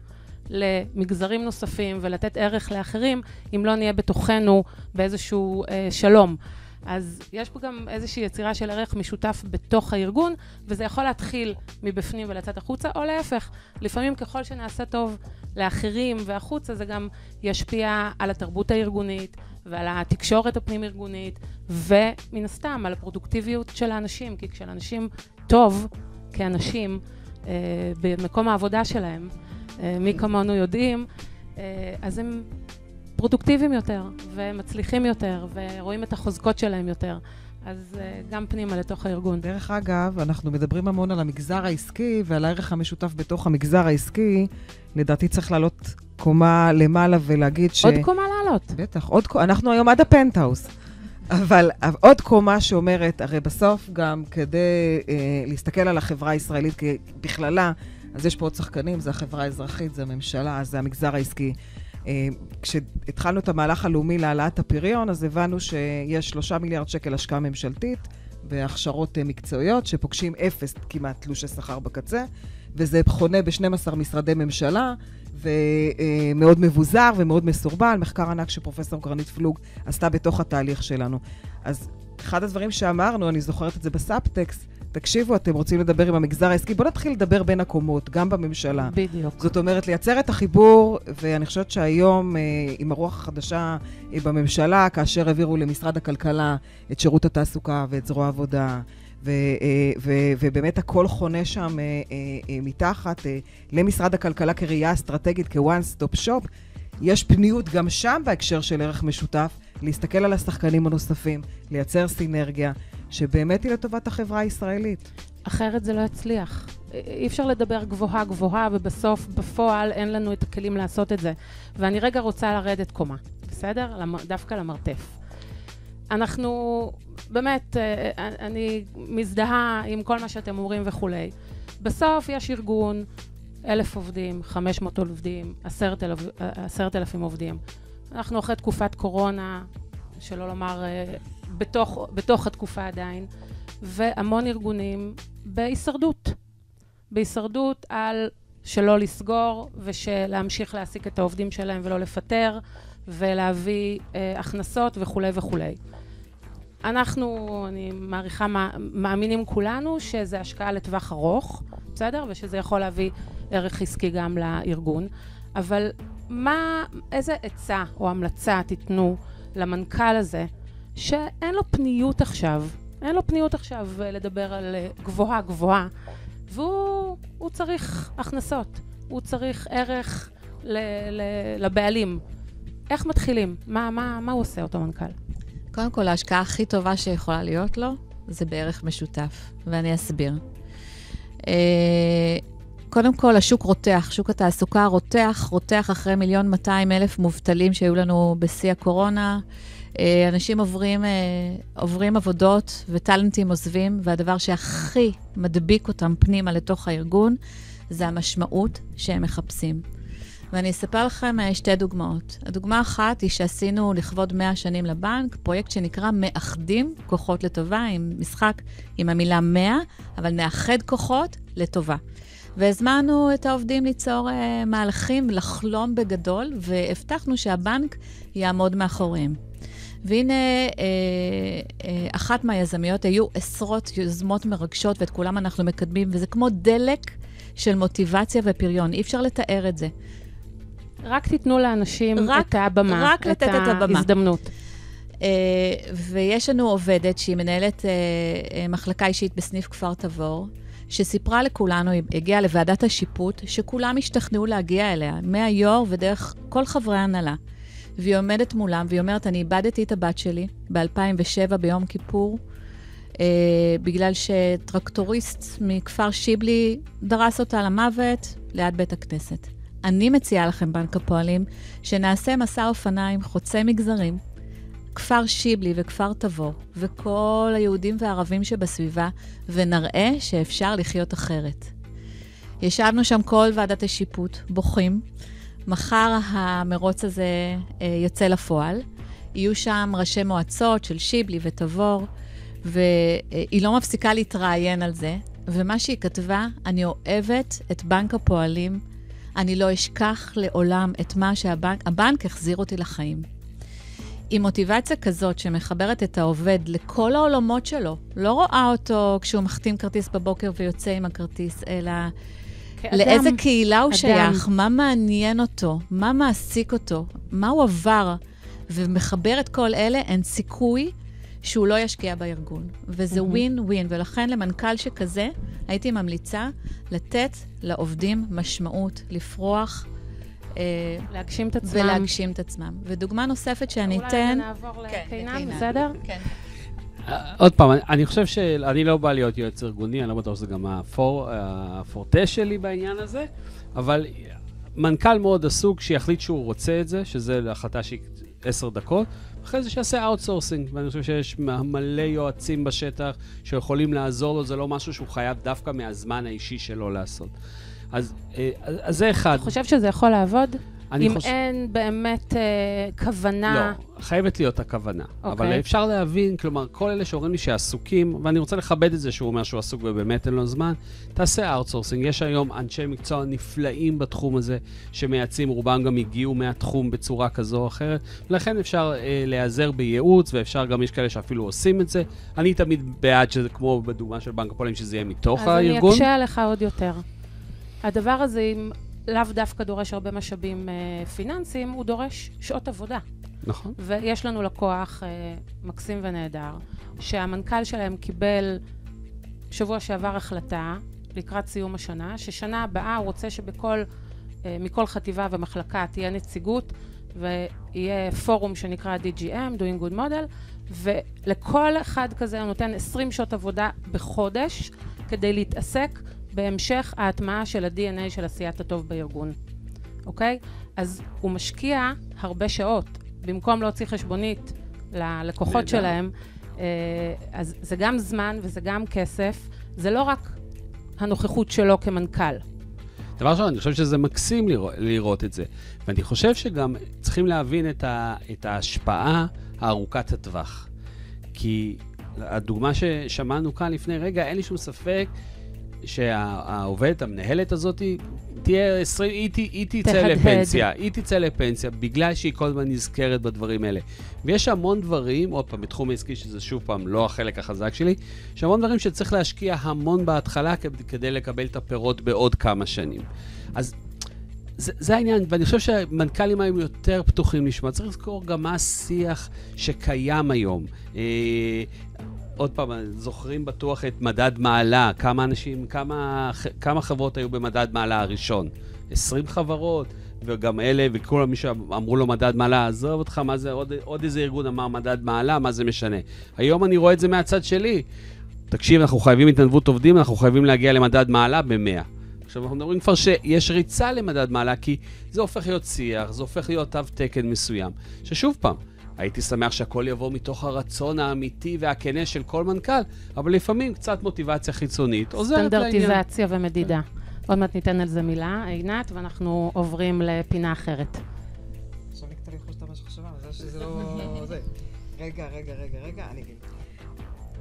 למגזרים נוספים ולתת ערך לאחרים, אם לא נהיה בתוכנו באיזשהו אה, שלום? אז יש פה גם איזושהי יצירה של ערך משותף בתוך הארגון, וזה יכול להתחיל מבפנים ולצאת החוצה, או להפך, לפעמים ככל שנעשה טוב לאחרים והחוצה, זה גם ישפיע על התרבות הארגונית ועל התקשורת הפנים-ארגונית, ומן הסתם על הפרודוקטיביות של האנשים, כי כשלאנשים טוב כאנשים, אה, במקום העבודה שלהם, אה, מי כמונו יודעים, אה, אז הם פרודוקטיביים יותר, ומצליחים יותר, ורואים את החוזקות שלהם יותר. אז גם פנימה לתוך הארגון. דרך אגב, אנחנו מדברים המון על המגזר העסקי ועל הערך המשותף בתוך המגזר העסקי. לדעתי צריך לעלות קומה למעלה ולהגיד ש... עוד קומה לעלות. בטח, עוד קומה. אנחנו היום עד הפנטהאוס. אבל עוד קומה שאומרת, הרי בסוף גם כדי אה, להסתכל על החברה הישראלית בכללה, אז יש פה עוד שחקנים, זה החברה האזרחית, זה הממשלה, זה המגזר העסקי. אה, כשהתחלנו את המהלך הלאומי להעלאת הפריון, אז הבנו שיש שלושה מיליארד שקל השקעה ממשלתית בהכשרות אה, מקצועיות, שפוגשים אפס כמעט תלושי שכר בקצה, וזה חונה ב-12 משרדי ממשלה, ומאוד מבוזר ומאוד מסורבל, מחקר ענק שפרופסור גרנית פלוג עשתה בתוך התהליך שלנו. אז אחד הדברים שאמרנו, אני זוכרת את זה בסאבטקסט, תקשיבו, אתם רוצים לדבר עם המגזר העסקי, בואו נתחיל לדבר בין הקומות, גם בממשלה. בדיוק. זאת אומרת, לייצר את החיבור, ואני חושבת שהיום, אה, עם הרוח החדשה אה, בממשלה, כאשר העבירו למשרד הכלכלה את שירות התעסוקה ואת זרוע העבודה, ו, אה, ו, ובאמת הכל חונה שם אה, אה, מתחת למשרד הכלכלה כראייה אסטרטגית, כ-one stop shop. יש פניות גם שם בהקשר של ערך משותף, להסתכל על השחקנים הנוספים, לייצר סינרגיה, שבאמת היא לטובת החברה הישראלית. אחרת זה לא יצליח. אי אפשר לדבר גבוהה גבוהה, ובסוף, בפועל, אין לנו את הכלים לעשות את זה. ואני רגע רוצה לרדת קומה, בסדר? דווקא למרתף. אנחנו, באמת, אה, אה, אני מזדהה עם כל מה שאתם אומרים וכולי. בסוף יש ארגון, אלף עובדים, חמש מאות עובדים, עשרת, עשרת אלפים עובדים. אנחנו אחרי תקופת קורונה, שלא לומר אה, בתוך, בתוך התקופה עדיין, והמון ארגונים בהישרדות. בהישרדות על שלא לסגור ושלהמשיך להעסיק את העובדים שלהם ולא לפטר ולהביא אה, הכנסות וכולי וכולי. אנחנו, אני מעריכה, מאמינים כולנו שזה השקעה לטווח ארוך, בסדר? ושזה יכול להביא ערך עסקי גם לארגון. אבל מה, איזה עצה או המלצה תיתנו למנכ"ל הזה, שאין לו פניות עכשיו, אין לו פניות עכשיו לדבר על גבוהה גבוהה, והוא צריך הכנסות, הוא צריך ערך ל, ל, לבעלים. איך מתחילים? מה, מה, מה הוא עושה, אותו מנכ"ל? קודם כל, ההשקעה הכי טובה שיכולה להיות לו, זה בערך משותף, ואני אסביר. אה, קודם כל, השוק רותח, שוק התעסוקה רותח, רותח אחרי מיליון 200 אלף מובטלים שהיו לנו בשיא הקורונה. אה, אנשים עוברים, אה, עוברים עבודות וטאלנטים עוזבים, והדבר שהכי מדביק אותם פנימה לתוך הארגון, זה המשמעות שהם מחפשים. ואני אספר לכם אה, שתי דוגמאות. הדוגמה האחת היא שעשינו לכבוד 100 שנים לבנק, פרויקט שנקרא מאחדים כוחות לטובה, עם משחק עם המילה 100, אבל נאחד כוחות לטובה. והזמנו את העובדים ליצור uh, מהלכים, לחלום בגדול, והבטחנו שהבנק יעמוד מאחוריהם. והנה, אה, אה, אחת מהיזמיות, היו עשרות יוזמות מרגשות, ואת כולם אנחנו מקדמים, וזה כמו דלק של מוטיבציה ופריון, אי אפשר לתאר את זה. רק תיתנו לאנשים רק, את הבמה, רק לתת את הבמה. ההזדמנות. Uh, ויש לנו עובדת שהיא מנהלת uh, מחלקה אישית בסניף כפר תבור, שסיפרה לכולנו, היא הגיעה לוועדת השיפוט, שכולם השתכנעו להגיע אליה, מהיו"ר ודרך כל חברי ההנהלה. והיא עומדת מולם, והיא אומרת, אני איבדתי את הבת שלי ב-2007 ביום כיפור, uh, בגלל שטרקטוריסט מכפר שיבלי דרס אותה למוות ליד בית הכנסת. אני מציעה לכם, בנק הפועלים, שנעשה מסע אופניים חוצה מגזרים, כפר שיבלי וכפר תבור, וכל היהודים והערבים שבסביבה, ונראה שאפשר לחיות אחרת. ישבנו שם כל ועדת השיפוט, בוכים. מחר המרוץ הזה אה, יוצא לפועל. יהיו שם ראשי מועצות של שיבלי ותבור, והיא לא מפסיקה להתראיין על זה. ומה שהיא כתבה, אני אוהבת את בנק הפועלים, אני לא אשכח לעולם את מה שהבנק, הבנק החזיר אותי לחיים. עם מוטיבציה כזאת שמחברת את העובד לכל העולמות שלו, לא רואה אותו כשהוא מחתים כרטיס בבוקר ויוצא עם הכרטיס, אלא כאדם, לאיזה קהילה הוא אדם. שייך, מה מעניין אותו, מה מעסיק אותו, מה הוא עבר, ומחבר את כל אלה, אין סיכוי שהוא לא ישקיע בארגון. וזה ווין mm-hmm. ווין, ולכן למנכ"ל שכזה, הייתי ממליצה לתת לעובדים משמעות, לפרוח. אה, להגשים את עצמם. ולהגשים את עצמם. ודוגמה נוספת שאני אתן... אולי נעבור כן, לקינן, בסדר? כן. עוד פעם, אני חושב שאני לא בא להיות יועץ ארגוני, אני לא בטוח שזה גם הפור, הפורטה שלי בעניין הזה, אבל מנכ"ל מאוד עסוק שיחליט שהוא רוצה את זה, שזה החלטה שהיא עשר דקות, אחרי זה שיעשה outsourcing, ואני חושב שיש מלא יועצים בשטח שיכולים לעזור לו, זה לא משהו שהוא חייב דווקא מהזמן האישי שלו לעשות. אז, אה, אז זה אחד. אתה חושב שזה יכול לעבוד? אם חוש... אין באמת אה, כוונה... לא, חייבת להיות הכוונה. Okay. אבל אוקיי. אפשר להבין, כלומר, כל אלה שאומרים לי שעסוקים, ואני רוצה לכבד את זה שהוא אומר שהוא עסוק ובאמת אין לו זמן, תעשה outsourcing. יש היום אנשי מקצוע נפלאים בתחום הזה, שמייעצים, רובם גם הגיעו מהתחום בצורה כזו או אחרת, ולכן אפשר אה, להיעזר בייעוץ, ואפשר גם, יש כאלה שאפילו עושים את זה. אני תמיד בעד שזה כמו בדוגמה של בנק הפועלים, שזה יהיה מתוך הארגון. אז אני אקשה עליך עוד יותר. הדבר הזה, אם לאו דווקא דורש הרבה משאבים אה, פיננסיים, הוא דורש שעות עבודה. נכון. ויש לנו לקוח אה, מקסים ונהדר, שהמנכ"ל שלהם קיבל שבוע שעבר החלטה לקראת סיום השנה, ששנה הבאה הוא רוצה שבכל, אה, מכל חטיבה ומחלקה תהיה נציגות ויהיה פורום שנקרא DGM, Doing Good Model, ולכל אחד כזה הוא נותן 20 שעות עבודה בחודש כדי להתעסק בהמשך ההטמעה של ה-DNA של עשיית הטוב בארגון, אוקיי? אז הוא משקיע הרבה שעות. במקום להוציא חשבונית ללקוחות שלהם, אה, אז זה גם זמן וזה גם כסף. זה לא רק הנוכחות שלו כמנכ"ל. דבר ראשון, אני חושב שזה מקסים לראות, לראות את זה. ואני חושב שגם צריכים להבין את, ה, את ההשפעה הארוכת הטווח. כי הדוגמה ששמענו כאן לפני רגע, אין לי שום ספק שהעובדת, המנהלת הזאת, תהיה 20, היא, היא תצא לפנסיה, היא תצא לפנסיה, בגלל שהיא כל הזמן נזכרת בדברים האלה. ויש המון דברים, עוד פעם, בתחום העסקי, שזה שוב פעם לא החלק החזק שלי, יש המון דברים שצריך להשקיע המון בהתחלה כדי לקבל את הפירות בעוד כמה שנים. אז זה, זה העניין, ואני חושב שמנכ"לים היום יותר פתוחים לשמוע. צריך לזכור גם מה השיח שקיים היום. אה, עוד פעם, זוכרים בטוח את מדד מעלה, כמה אנשים, כמה, כמה חברות היו במדד מעלה הראשון? 20 חברות, וגם אלה, וכל מי שאמרו לו מדד מעלה, עזוב אותך, מה זה, עוד, עוד איזה ארגון אמר מדד מעלה, מה זה משנה? היום אני רואה את זה מהצד שלי. תקשיב, אנחנו חייבים התנדבות עובדים, אנחנו חייבים להגיע למדד מעלה ב-100. עכשיו, אנחנו מדברים כבר שיש ריצה למדד מעלה, כי זה הופך להיות שיח, זה הופך להיות תו תקן מסוים. ששוב פעם, הייתי שמח שהכל יבוא מתוך הרצון האמיתי והכנה של כל מנכ"ל, אבל לפעמים קצת מוטיבציה חיצונית עוזרת לעניין. סטנדרטיזציה ומדידה. עוד מעט ניתן על זה מילה, עינת, ואנחנו עוברים לפינה אחרת. עכשיו נקטע לי חוש מה שחשבה, זה שזה לא... זה. רגע, רגע, רגע, רגע, אני אגיד.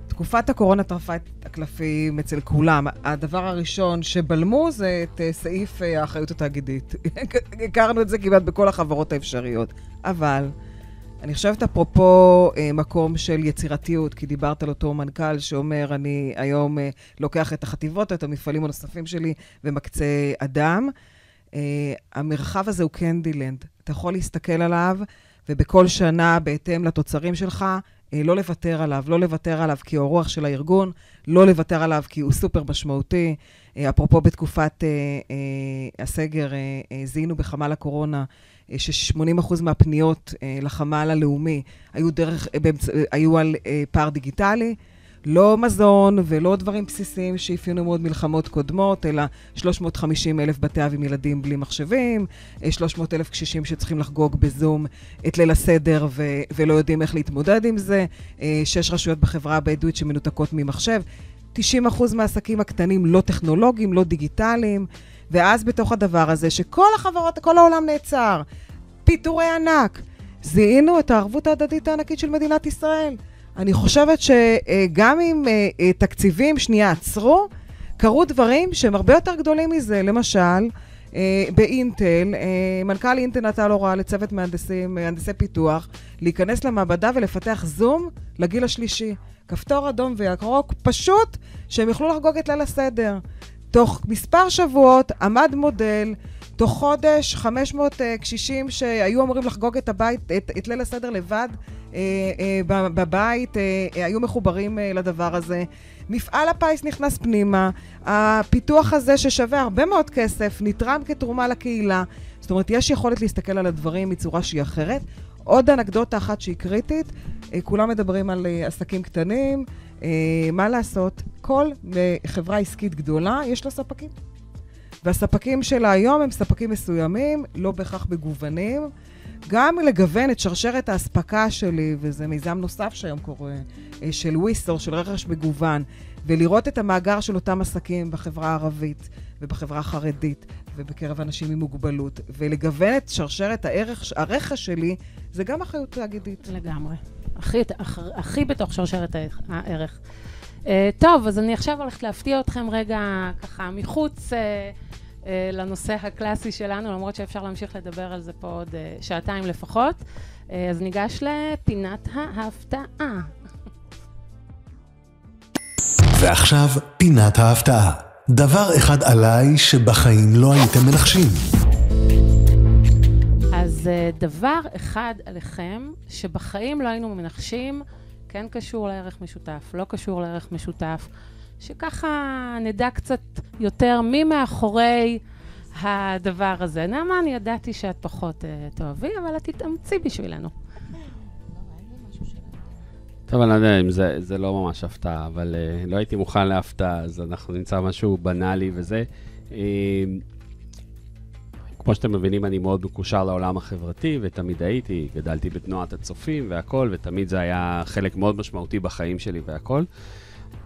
תקופת הקורונה טרפה את הקלפים אצל כולם. הדבר הראשון שבלמו זה את אה, סעיף אה, האחריות התאגידית. הכרנו את זה כמעט בכל החברות האפשריות. אבל אני חושבת אפרופו אה, מקום של יצירתיות, כי דיברת על אותו מנכ"ל שאומר, אני היום אה, לוקח את החטיבות, את המפעלים הנוספים שלי ומקצה אדם. אה, המרחב הזה הוא קנדילנד. אתה יכול להסתכל עליו, ובכל שנה, בהתאם לתוצרים שלך, לא לוותר עליו, לא לוותר עליו כי הוא הרוח של הארגון, לא לוותר עליו כי הוא סופר משמעותי. אה, אפרופו בתקופת אה, אה, הסגר, אה, אה, זיהינו בחמ"ל הקורונה אה, ש-80% מהפניות אה, לחמ"ל הלאומי היו, דרך, אה. אה, היו על אה, פער דיגיטלי. לא מזון ולא דברים בסיסיים שאפיינו מאוד מלחמות קודמות, אלא 350 אלף בתי אב עם ילדים בלי מחשבים, 300 אה, אלף קשישים שצריכים לחגוג בזום את ליל הסדר ו- ולא יודעים איך להתמודד עם זה, אה, שש רשויות בחברה הבדואית שמנותקות ממחשב, 90 אחוז מהעסקים הקטנים לא טכנולוגיים, לא דיגיטליים, ואז בתוך הדבר הזה, שכל החברות, כל העולם נעצר, פיטורי ענק, זיהינו את הערבות ההדדית הענקית של מדינת ישראל. אני חושבת שגם אם אה, אה, תקציבים שנייה עצרו, קרו דברים שהם הרבה יותר גדולים מזה. למשל, אה, באינטל, מנכ"ל אינטל נתן הוראה לצוות מהנדסים, מהנדסי פיתוח, להיכנס למעבדה ולפתח זום לגיל השלישי. כפתור אדום וירוק, פשוט שהם יוכלו לחגוג את ליל הסדר. תוך מספר שבועות עמד מודל תוך חודש, 500 uh, קשישים שהיו אמורים לחגוג את הבית, את, את ליל הסדר לבד בבית, uh, uh, היו מחוברים לדבר הזה. מפעל הפיס נכנס פנימה, הפיתוח הזה ששווה הרבה מאוד כסף, נתרם כתרומה לקהילה. זאת אומרת, יש יכולת להסתכל על הדברים מצורה שהיא אחרת. עוד אנקדוטה אחת שהיא קריטית, כולם מדברים על עסקים קטנים, מה לעשות? כל חברה עסקית גדולה, יש לה ספקים. והספקים שלה היום הם ספקים מסוימים, לא בהכרח מגוונים. גם לגוון את שרשרת האספקה שלי, וזה מיזם נוסף שהיום קורה, אה, של וויסור, של רכש מגוון, ולראות את המאגר של אותם עסקים בחברה הערבית ובחברה החרדית ובקרב אנשים עם מוגבלות, ולגוון את שרשרת הערך, הרכש שלי, זה גם אחריות תאגידית. לגמרי. הכי, הכי, הכי בתוך שרשרת הערך. Uh, טוב, אז אני עכשיו הולכת להפתיע אתכם רגע ככה מחוץ... Uh, לנושא הקלאסי שלנו, למרות שאפשר להמשיך לדבר על זה פה עוד אה, שעתיים לפחות. אה, אז ניגש לפינת ההפתעה. ועכשיו, פינת ההפתעה. דבר אחד עליי שבחיים לא הייתם מנחשים. אז דבר אחד עליכם שבחיים לא היינו מנחשים, כן קשור לערך משותף, לא קשור לערך משותף. שככה נדע קצת יותר מי מאחורי הדבר הזה. נעמה, אני ידעתי שאת פחות uh, תאהבי, אבל את תתאמצי בשבילנו. טוב, אני לא יודע אם זה, זה לא ממש הפתעה, אבל uh, לא הייתי מוכן להפתעה, אז אנחנו נמצא משהו בנאלי וזה. Uh, כמו שאתם מבינים, אני מאוד מקושר לעולם החברתי, ותמיד הייתי, גדלתי בתנועת הצופים והכול, ותמיד זה היה חלק מאוד משמעותי בחיים שלי והכול.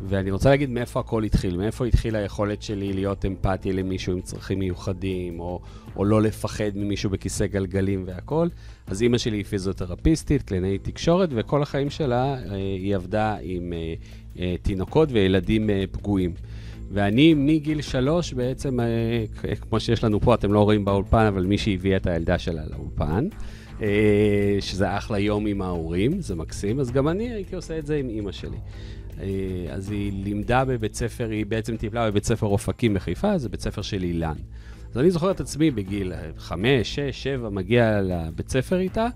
ואני רוצה להגיד מאיפה הכל התחיל, מאיפה התחילה היכולת שלי להיות אמפתי למישהו עם צרכים מיוחדים, או, או לא לפחד ממישהו בכיסא גלגלים והכול. אז אימא שלי היא פיזיותרפיסטית, קלינאית תקשורת, וכל החיים שלה אה, היא עבדה עם אה, אה, תינוקות וילדים פגועים. ואני מגיל שלוש בעצם, כמו שיש לנו פה, אתם לא רואים באולפן, אבל מי שהביא את הילדה שלה לאולפן, שזה אחלה יום עם ההורים, זה מקסים, אז גם אני הייתי עושה את זה עם אימא שלי. אה, אז היא לימדה בבית ספר, היא בעצם טיפלה בבית ספר אופקים בחיפה, זה בית ספר של אילן. אז אני זוכר את עצמי בגיל 5, 6, 7, מגיע לבית ספר איתה,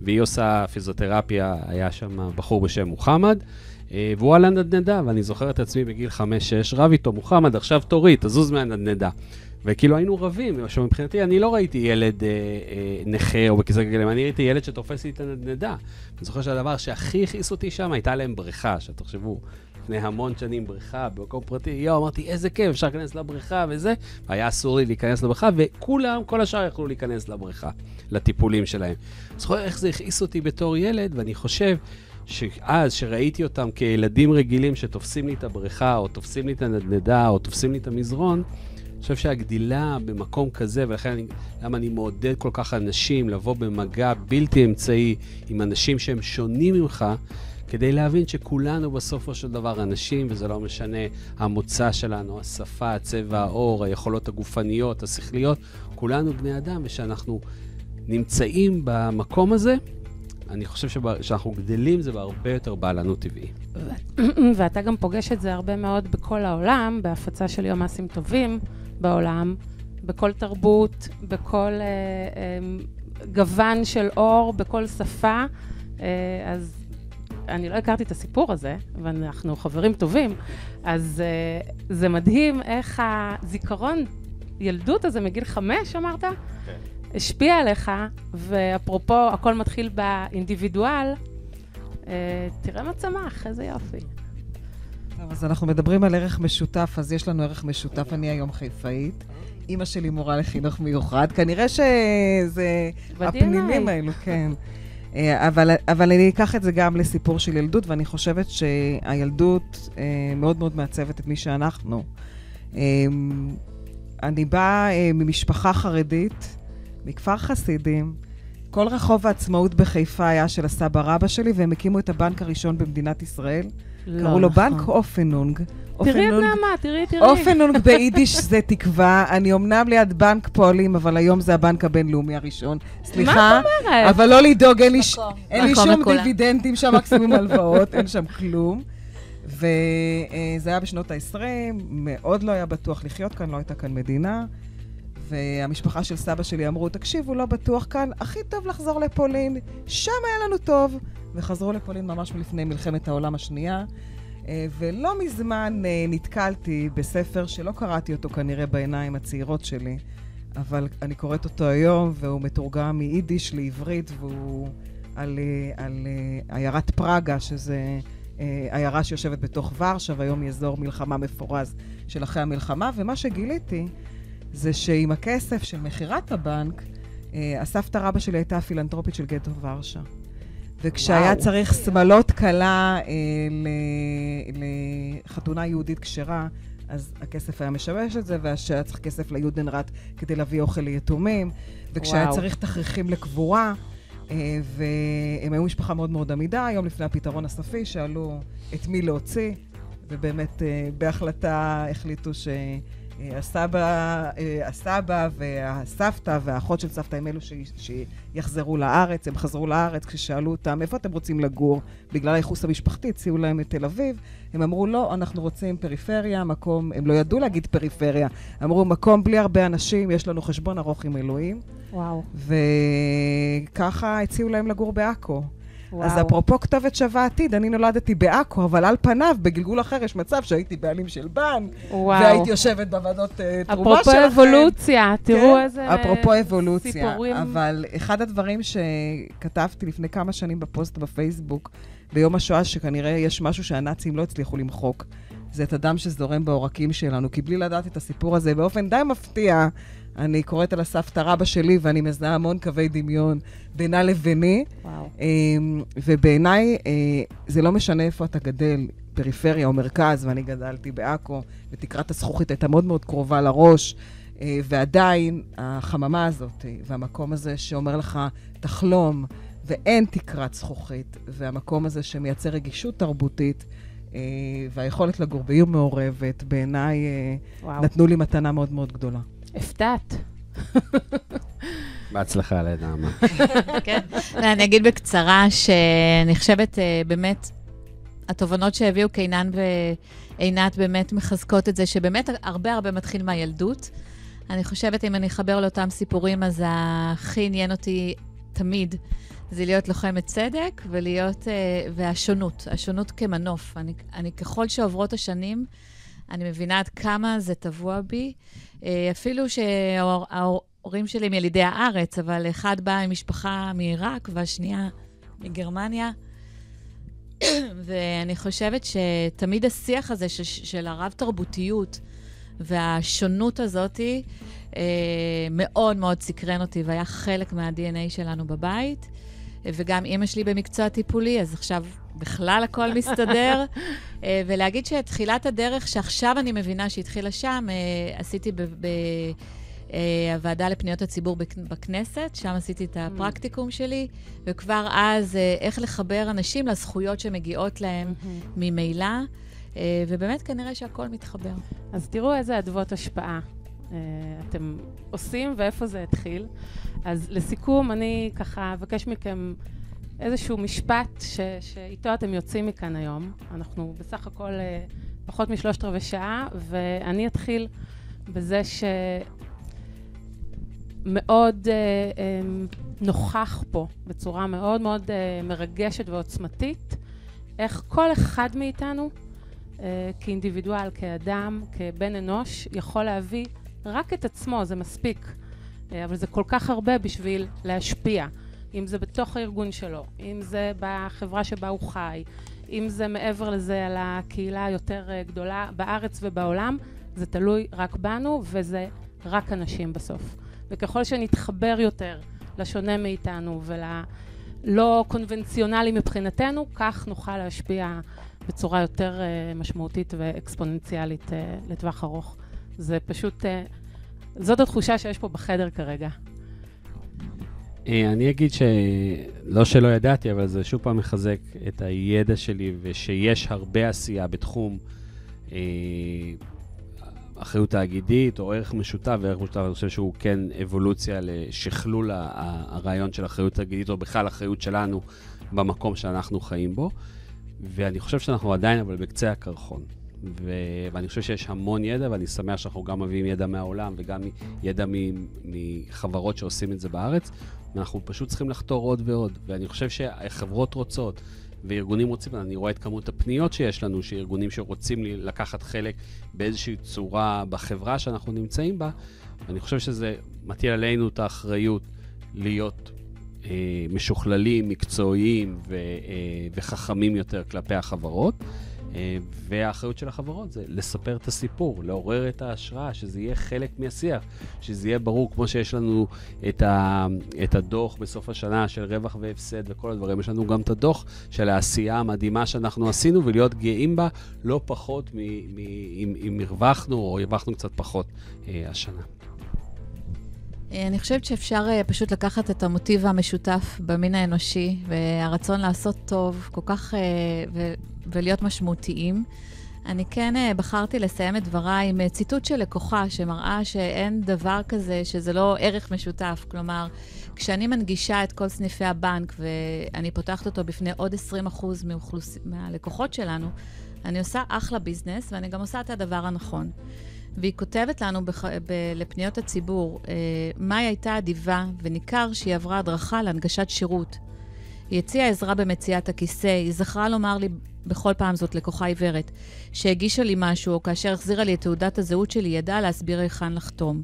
והיא עושה פיזיותרפיה, היה שם בחור בשם מוחמד, אה, והוא על הנדנדה, ואני זוכר את עצמי בגיל 5-6, רב איתו, מוחמד, עכשיו תורי, תזוז מהנדנדה. וכאילו היינו רבים, עכשיו מבחינתי אני לא ראיתי ילד אה, אה, נכה או בכיסא גלגלים, אני ראיתי ילד שתופס לי את הנדנדה. אני זוכר שהדבר שהכי הכעיס אותי שם הייתה להם בריכה, שתחשבו, לפני המון שנים בריכה במקום פרטי, יואו, אמרתי, איזה כיף, אפשר להיכנס לבריכה וזה, והיה אסור לי להיכנס לבריכה, וכולם, כל השאר יכלו להיכנס לבריכה, לטיפולים שלהם. זוכר איך זה הכעיס אותי בתור ילד, ואני חושב... שאז, שראיתי אותם כילדים רגילים שתופסים לי את הבריכה, או תופסים לי את הנדנדה, או תופסים לי את המזרון, חושב שהגדילה במקום כזה, ולכן אני, למה אני מעודד כל כך אנשים לבוא במגע בלתי אמצעי עם אנשים שהם שונים ממך, כדי להבין שכולנו בסופו של דבר אנשים, וזה לא משנה המוצא שלנו, השפה, צבע העור, היכולות הגופניות, השכליות, כולנו בני אדם, ושאנחנו נמצאים במקום הזה, אני חושב שכשאנחנו גדלים זה בהרבה יותר בעלנות טבעי. ואתה גם פוגש את זה הרבה מאוד בכל העולם, בהפצה של יום מעשים טובים בעולם, בכל תרבות, בכל אה, אה, גוון של אור, בכל שפה. אה, אז אני לא הכרתי את הסיפור הזה, ואנחנו חברים טובים, אז אה, זה מדהים איך הזיכרון ילדות הזה מגיל חמש, אמרת? כן. השפיע עליך, ואפרופו, הכל מתחיל באינדיבידואל, אה, תראה מה צמח, איזה יופי. טוב, אז אנחנו מדברים על ערך משותף, אז יש לנו ערך משותף. אני היום חיפאית. אימא שלי מורה לחינוך מיוחד. כנראה שזה הפנינים האלו, כן. אה, אבל, אבל אני אקח את זה גם לסיפור של ילדות, ואני חושבת שהילדות אה, מאוד מאוד מעצבת את מי שאנחנו. אני באה ממשפחה חרדית, מכפר חסידים. כל רחוב העצמאות בחיפה היה של הסבא רבא שלי, והם הקימו את הבנק הראשון במדינת ישראל. לא קראו לו נכון. בנק אופנונג. תראי את נעמה, תראי, תראי. אופנונג ביידיש זה תקווה. אני אמנם ליד בנק פועלים, אבל היום זה הבנק הבינלאומי הראשון. סליחה. מה את אומרת? אבל לא לדאוג, אין לי, ש... אין לי שום דיבידנדים שם, מקסימום הלוואות, אין שם כלום. וזה היה בשנות ה-20, מאוד לא היה בטוח לחיות כאן, לא הייתה כאן מדינה. והמשפחה של סבא שלי אמרו, תקשיבו, לא בטוח כאן, הכי טוב לחזור לפולין, שם היה לנו טוב. וחזרו לפולין ממש מלפני מלחמת העולם השנייה. אה, ולא מזמן אה, נתקלתי בספר שלא קראתי אותו כנראה בעיניים הצעירות שלי, אבל אני קוראת אותו היום, והוא מתורגם מיידיש לעברית, והוא על, אה, על עיירת פראגה, שזה עיירה שיושבת בתוך ורשה, והיום היא אזור מלחמה מפורז של אחרי המלחמה, ומה שגיליתי זה שעם הכסף של מכירת הבנק, הסבתא רבא שלי הייתה הפילנטרופית של גטו ורשה. וכשהיה וואו. צריך שמלות כלה אה, לחתונה יהודית כשרה, אז הכסף היה משמש את זה, וכשהיה צריך כסף ליודנראט כדי להביא אוכל ליתומים, וכשהיה וואו. צריך תכריכים לקבורה, אה, והם היו משפחה מאוד מאוד עמידה, היום לפני הפתרון הסופי, שאלו את מי להוציא, ובאמת אה, בהחלטה החליטו ש... אה, הסבא, אה, הסבא והסבתא והאחות של סבתא הם אלו ש, שיחזרו לארץ. הם חזרו לארץ כששאלו אותם איפה אתם רוצים לגור. בגלל הייחוס המשפחתי הציעו להם את תל אביב. הם אמרו לא, אנחנו רוצים פריפריה, מקום, הם לא ידעו להגיד פריפריה. אמרו מקום בלי הרבה אנשים, יש לנו חשבון ארוך עם אלוהים. וואו. וככה הציעו להם לגור בעכו. וואו. אז אפרופו כתובת שווה עתיד, אני נולדתי בעכו, אבל על פניו, בגלגול אחר יש מצב שהייתי בעלים של בנק, והייתי יושבת בוועדות uh, תרומה שלכם. אפרופו אבולוציה, תראו כן? איזה אפרופו אבולוציה, סיפורים. אבל אחד הדברים שכתבתי לפני כמה שנים בפוסט בפייסבוק, ביום השואה, שכנראה יש משהו שהנאצים לא הצליחו למחוק, זה את הדם שזורם בעורקים שלנו, כי בלי לדעת את הסיפור הזה, באופן די מפתיע, אני קוראת על הסבתא רבא שלי, ואני מזהה המון קווי דמיון בינה לביני. וואו. אמ, ובעיניי, אה, זה לא משנה איפה אתה גדל, פריפריה או מרכז, ואני גדלתי בעכו, ותקרת הזכוכית הייתה מאוד מאוד קרובה לראש, אה, ועדיין החממה הזאת, אה, והמקום הזה שאומר לך, תחלום, ואין תקרת זכוכית, והמקום הזה שמייצר רגישות תרבותית, והיכולת לגור בעיר מעורבת, בעיניי נתנו לי מתנה מאוד מאוד גדולה. הפתעת. בהצלחה לנעמה. כן. אני אגיד בקצרה שאני חושבת אה, באמת, התובנות שהביאו קינן ועינת באמת מחזקות את זה, שבאמת הרבה הרבה מתחיל מהילדות. אני חושבת, אם אני אחבר לאותם סיפורים, אז הכי עניין אותי תמיד זה להיות לוחמת צדק ולהיות, אה, והשונות, השונות כמנוף. אני, אני ככל שעוברות השנים, אני מבינה עד כמה זה טבוע בי. אה, אפילו שההורים שלי הם ילידי הארץ, אבל אחד בא ממשפחה מעיראק והשנייה מגרמניה. ואני חושבת שתמיד השיח הזה של, של הרב-תרבותיות והשונות הזאתי אה, מאוד מאוד סקרן אותי והיה חלק מה-DNA שלנו בבית. וגם אימא שלי במקצוע טיפולי, אז עכשיו בכלל הכל מסתדר. אה, ולהגיד שתחילת הדרך, שעכשיו אני מבינה שהתחילה שם, אה, עשיתי ב... ב אה, הוועדה לפניות הציבור בכנסת, שם עשיתי את הפרקטיקום שלי, וכבר אז איך לחבר אנשים לזכויות שמגיעות להם ממילא, אה, ובאמת כנראה שהכל מתחבר. אז תראו איזה אדוות השפעה אתם עושים ואיפה זה התחיל. אז לסיכום, אני ככה אבקש מכם איזשהו משפט ש, שאיתו אתם יוצאים מכאן היום. אנחנו בסך הכל פחות משלושת רבעי שעה, ואני אתחיל בזה ש... מאוד אה, אה, נוכח פה, בצורה מאוד מאוד אה, מרגשת ועוצמתית, איך כל אחד מאיתנו, אה, כאינדיבידואל, כאדם, כבן אנוש, יכול להביא רק את עצמו, זה מספיק. אה, אבל זה כל כך הרבה בשביל להשפיע. אם זה בתוך הארגון שלו, אם זה בחברה שבה הוא חי, אם זה מעבר לזה על הקהילה היותר אה, גדולה בארץ ובעולם, זה תלוי רק בנו וזה רק אנשים בסוף. וככל שנתחבר יותר לשונה מאיתנו וללא קונבנציונלי מבחינתנו, כך נוכל להשפיע בצורה יותר uh, משמעותית ואקספוננציאלית uh, לטווח ארוך. זה פשוט, זאת התחושה שיש פה בחדר כרגע. אני אגיד שלא שלא ידעתי, אבל זה שוב פעם מחזק את הידע שלי, ושיש הרבה עשייה בתחום אחריות תאגידית או ערך משותף, וערך משותף אני חושב שהוא כן אבולוציה לשכלול הרעיון של אחריות תאגידית, או בכלל אחריות שלנו במקום שאנחנו חיים בו. ואני חושב שאנחנו עדיין אבל בקצה הקרחון. ו... ואני חושב שיש המון ידע, ואני שמח שאנחנו גם מביאים ידע מהעולם וגם ידע מחברות שעושים את זה בארץ, ואנחנו פשוט צריכים לחתור עוד ועוד. ואני חושב שהחברות רוצות, וארגונים רוצים, אני רואה את כמות הפניות שיש לנו, שארגונים שרוצים לקחת חלק באיזושהי צורה בחברה שאנחנו נמצאים בה, ואני חושב שזה מטיל עלינו את האחריות להיות אה, משוכללים, מקצועיים ו, אה, וחכמים יותר כלפי החברות. אה, והאחריות של החברות זה לספר את הסיפור, לעורר את ההשראה, שזה יהיה חלק מהשיח, שזה יהיה ברור, כמו שיש לנו את, ה, את הדוח בסוף השנה של רווח והפסד וכל הדברים, יש לנו גם את הדוח של העשייה המדהימה שאנחנו עשינו, ולהיות גאים בה לא פחות אם הרווחנו או הרווחנו קצת פחות אה, השנה. אה, אני חושבת שאפשר פשוט לקחת את המוטיב המשותף במין האנושי והרצון לעשות טוב כל כך, ולהיות משמעותיים. אני כן אה, בחרתי לסיים את דבריי עם אה, ציטוט של לקוחה שמראה שאין דבר כזה שזה לא ערך משותף. כלומר, כשאני מנגישה את כל סניפי הבנק ואני פותחת אותו בפני עוד 20% מאוכלוס... מהלקוחות שלנו, אני עושה אחלה ביזנס ואני גם עושה את הדבר הנכון. והיא כותבת לנו בח... ב... לפניות הציבור, אה, מאי הייתה אדיבה וניכר שהיא עברה הדרכה להנגשת שירות. היא הציעה עזרה במציאת הכיסא, היא זכרה לומר לי בכל פעם זאת לקוחה עיוורת, שהגישה לי משהו, או כאשר החזירה לי את תעודת הזהות שלי, ידעה להסביר היכן לחתום.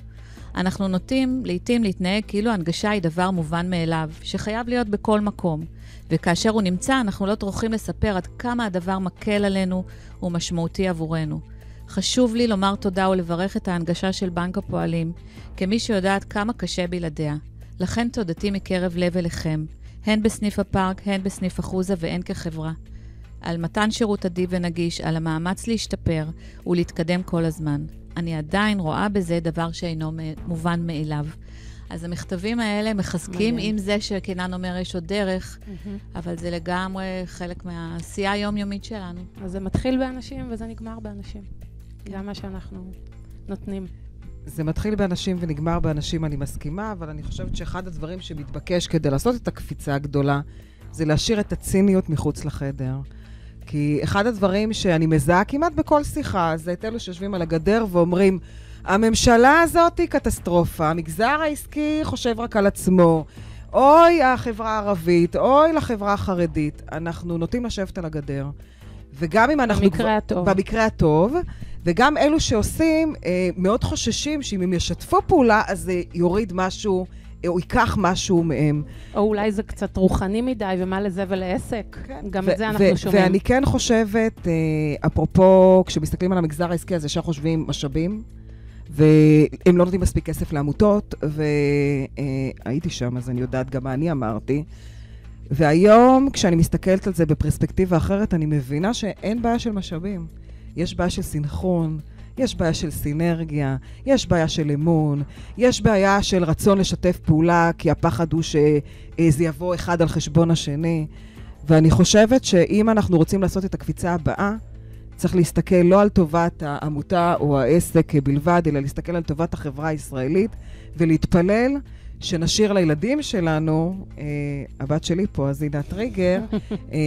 אנחנו נוטים לעתים להתנהג כאילו הנגשה היא דבר מובן מאליו, שחייב להיות בכל מקום. וכאשר הוא נמצא, אנחנו לא טורחים לספר עד כמה הדבר מקל עלינו ומשמעותי עבורנו. חשוב לי לומר תודה ולברך את ההנגשה של בנק הפועלים, כמי שיודעת כמה קשה בלעדיה. לכן תודתי מקרב לב אליכם, הן בסניף הפארק, הן בסניף אחוזה והן כחברה. על מתן שירות אדיב ונגיש, על המאמץ להשתפר ולהתקדם כל הזמן. אני עדיין רואה בזה דבר שאינו מובן מאליו. אז המכתבים האלה מחזקים מעניין. עם זה שקינן אומר יש עוד דרך, mm-hmm. אבל זה לגמרי חלק מהעשייה היומיומית שלנו. אז זה מתחיל באנשים וזה נגמר באנשים. כן. גם מה שאנחנו נותנים. זה מתחיל באנשים ונגמר באנשים, אני מסכימה, אבל אני חושבת שאחד הדברים שמתבקש כדי לעשות את הקפיצה הגדולה, זה להשאיר את הציניות מחוץ לחדר. כי אחד הדברים שאני מזהה כמעט בכל שיחה, זה את אלו שיושבים על הגדר ואומרים, הממשלה הזאת היא קטסטרופה, המגזר העסקי חושב רק על עצמו, אוי החברה הערבית, אוי לחברה החרדית. אנחנו נוטים לשבת על הגדר. וגם אם אנחנו... במקרה הטוב. במקרה הטוב. וגם אלו שעושים אה, מאוד חוששים שאם הם ישתפו פעולה, אז זה יוריד משהו, או ייקח משהו מהם. או אולי זה קצת רוחני מדי, ומה לזה ולעסק. כן. גם את זה אנחנו שומעים. ואני כן חושבת, אה, אפרופו, כשמסתכלים על המגזר העסקי, אז ישר חושבים משאבים. והם לא נותנים מספיק כסף לעמותות, והייתי שם, אז אני יודעת גם מה אני אמרתי. והיום, כשאני מסתכלת על זה בפרספקטיבה אחרת, אני מבינה שאין בעיה של משאבים. יש בעיה של סינכרון, יש בעיה של סינרגיה, יש בעיה של אמון, יש בעיה של רצון לשתף פעולה, כי הפחד הוא שזה יבוא אחד על חשבון השני. ואני חושבת שאם אנחנו רוצים לעשות את הקפיצה הבאה, צריך להסתכל לא על טובת העמותה או העסק בלבד, אלא להסתכל על טובת החברה הישראלית ולהתפלל שנשאיר לילדים שלנו, אה, הבת שלי פה, אז הנה הטריגר, אה,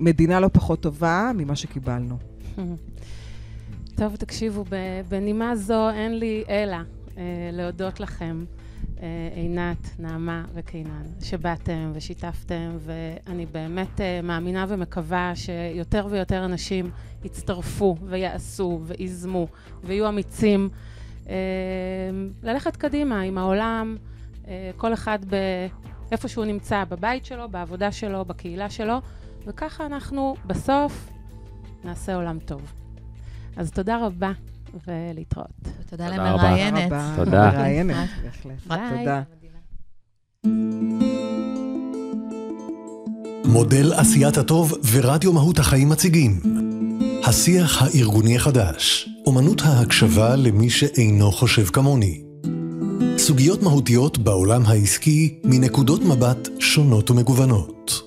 מדינה לא פחות טובה ממה שקיבלנו. טוב, תקשיבו, בנימה זו אין לי אלא אה, להודות לכם, אה, עינת, נעמה וקינן, שבאתם ושיתפתם, ואני באמת אה, מאמינה ומקווה שיותר ויותר אנשים יצטרפו ויעשו ויזמו ויהיו אמיצים ללכת קדימה עם העולם, כל אחד באיפה שהוא נמצא, בבית שלו, בעבודה שלו, בקהילה שלו, וככה אנחנו בסוף נעשה עולם טוב. אז תודה רבה, ולהתראות. תודה למראיינת. תודה. מראיינת, בהחלט. תודה. מודל עשיית הטוב ורדיו מהות החיים מציגים. השיח הארגוני החדש, אומנות ההקשבה למי שאינו חושב כמוני. סוגיות מהותיות בעולם העסקי מנקודות מבט שונות ומגוונות.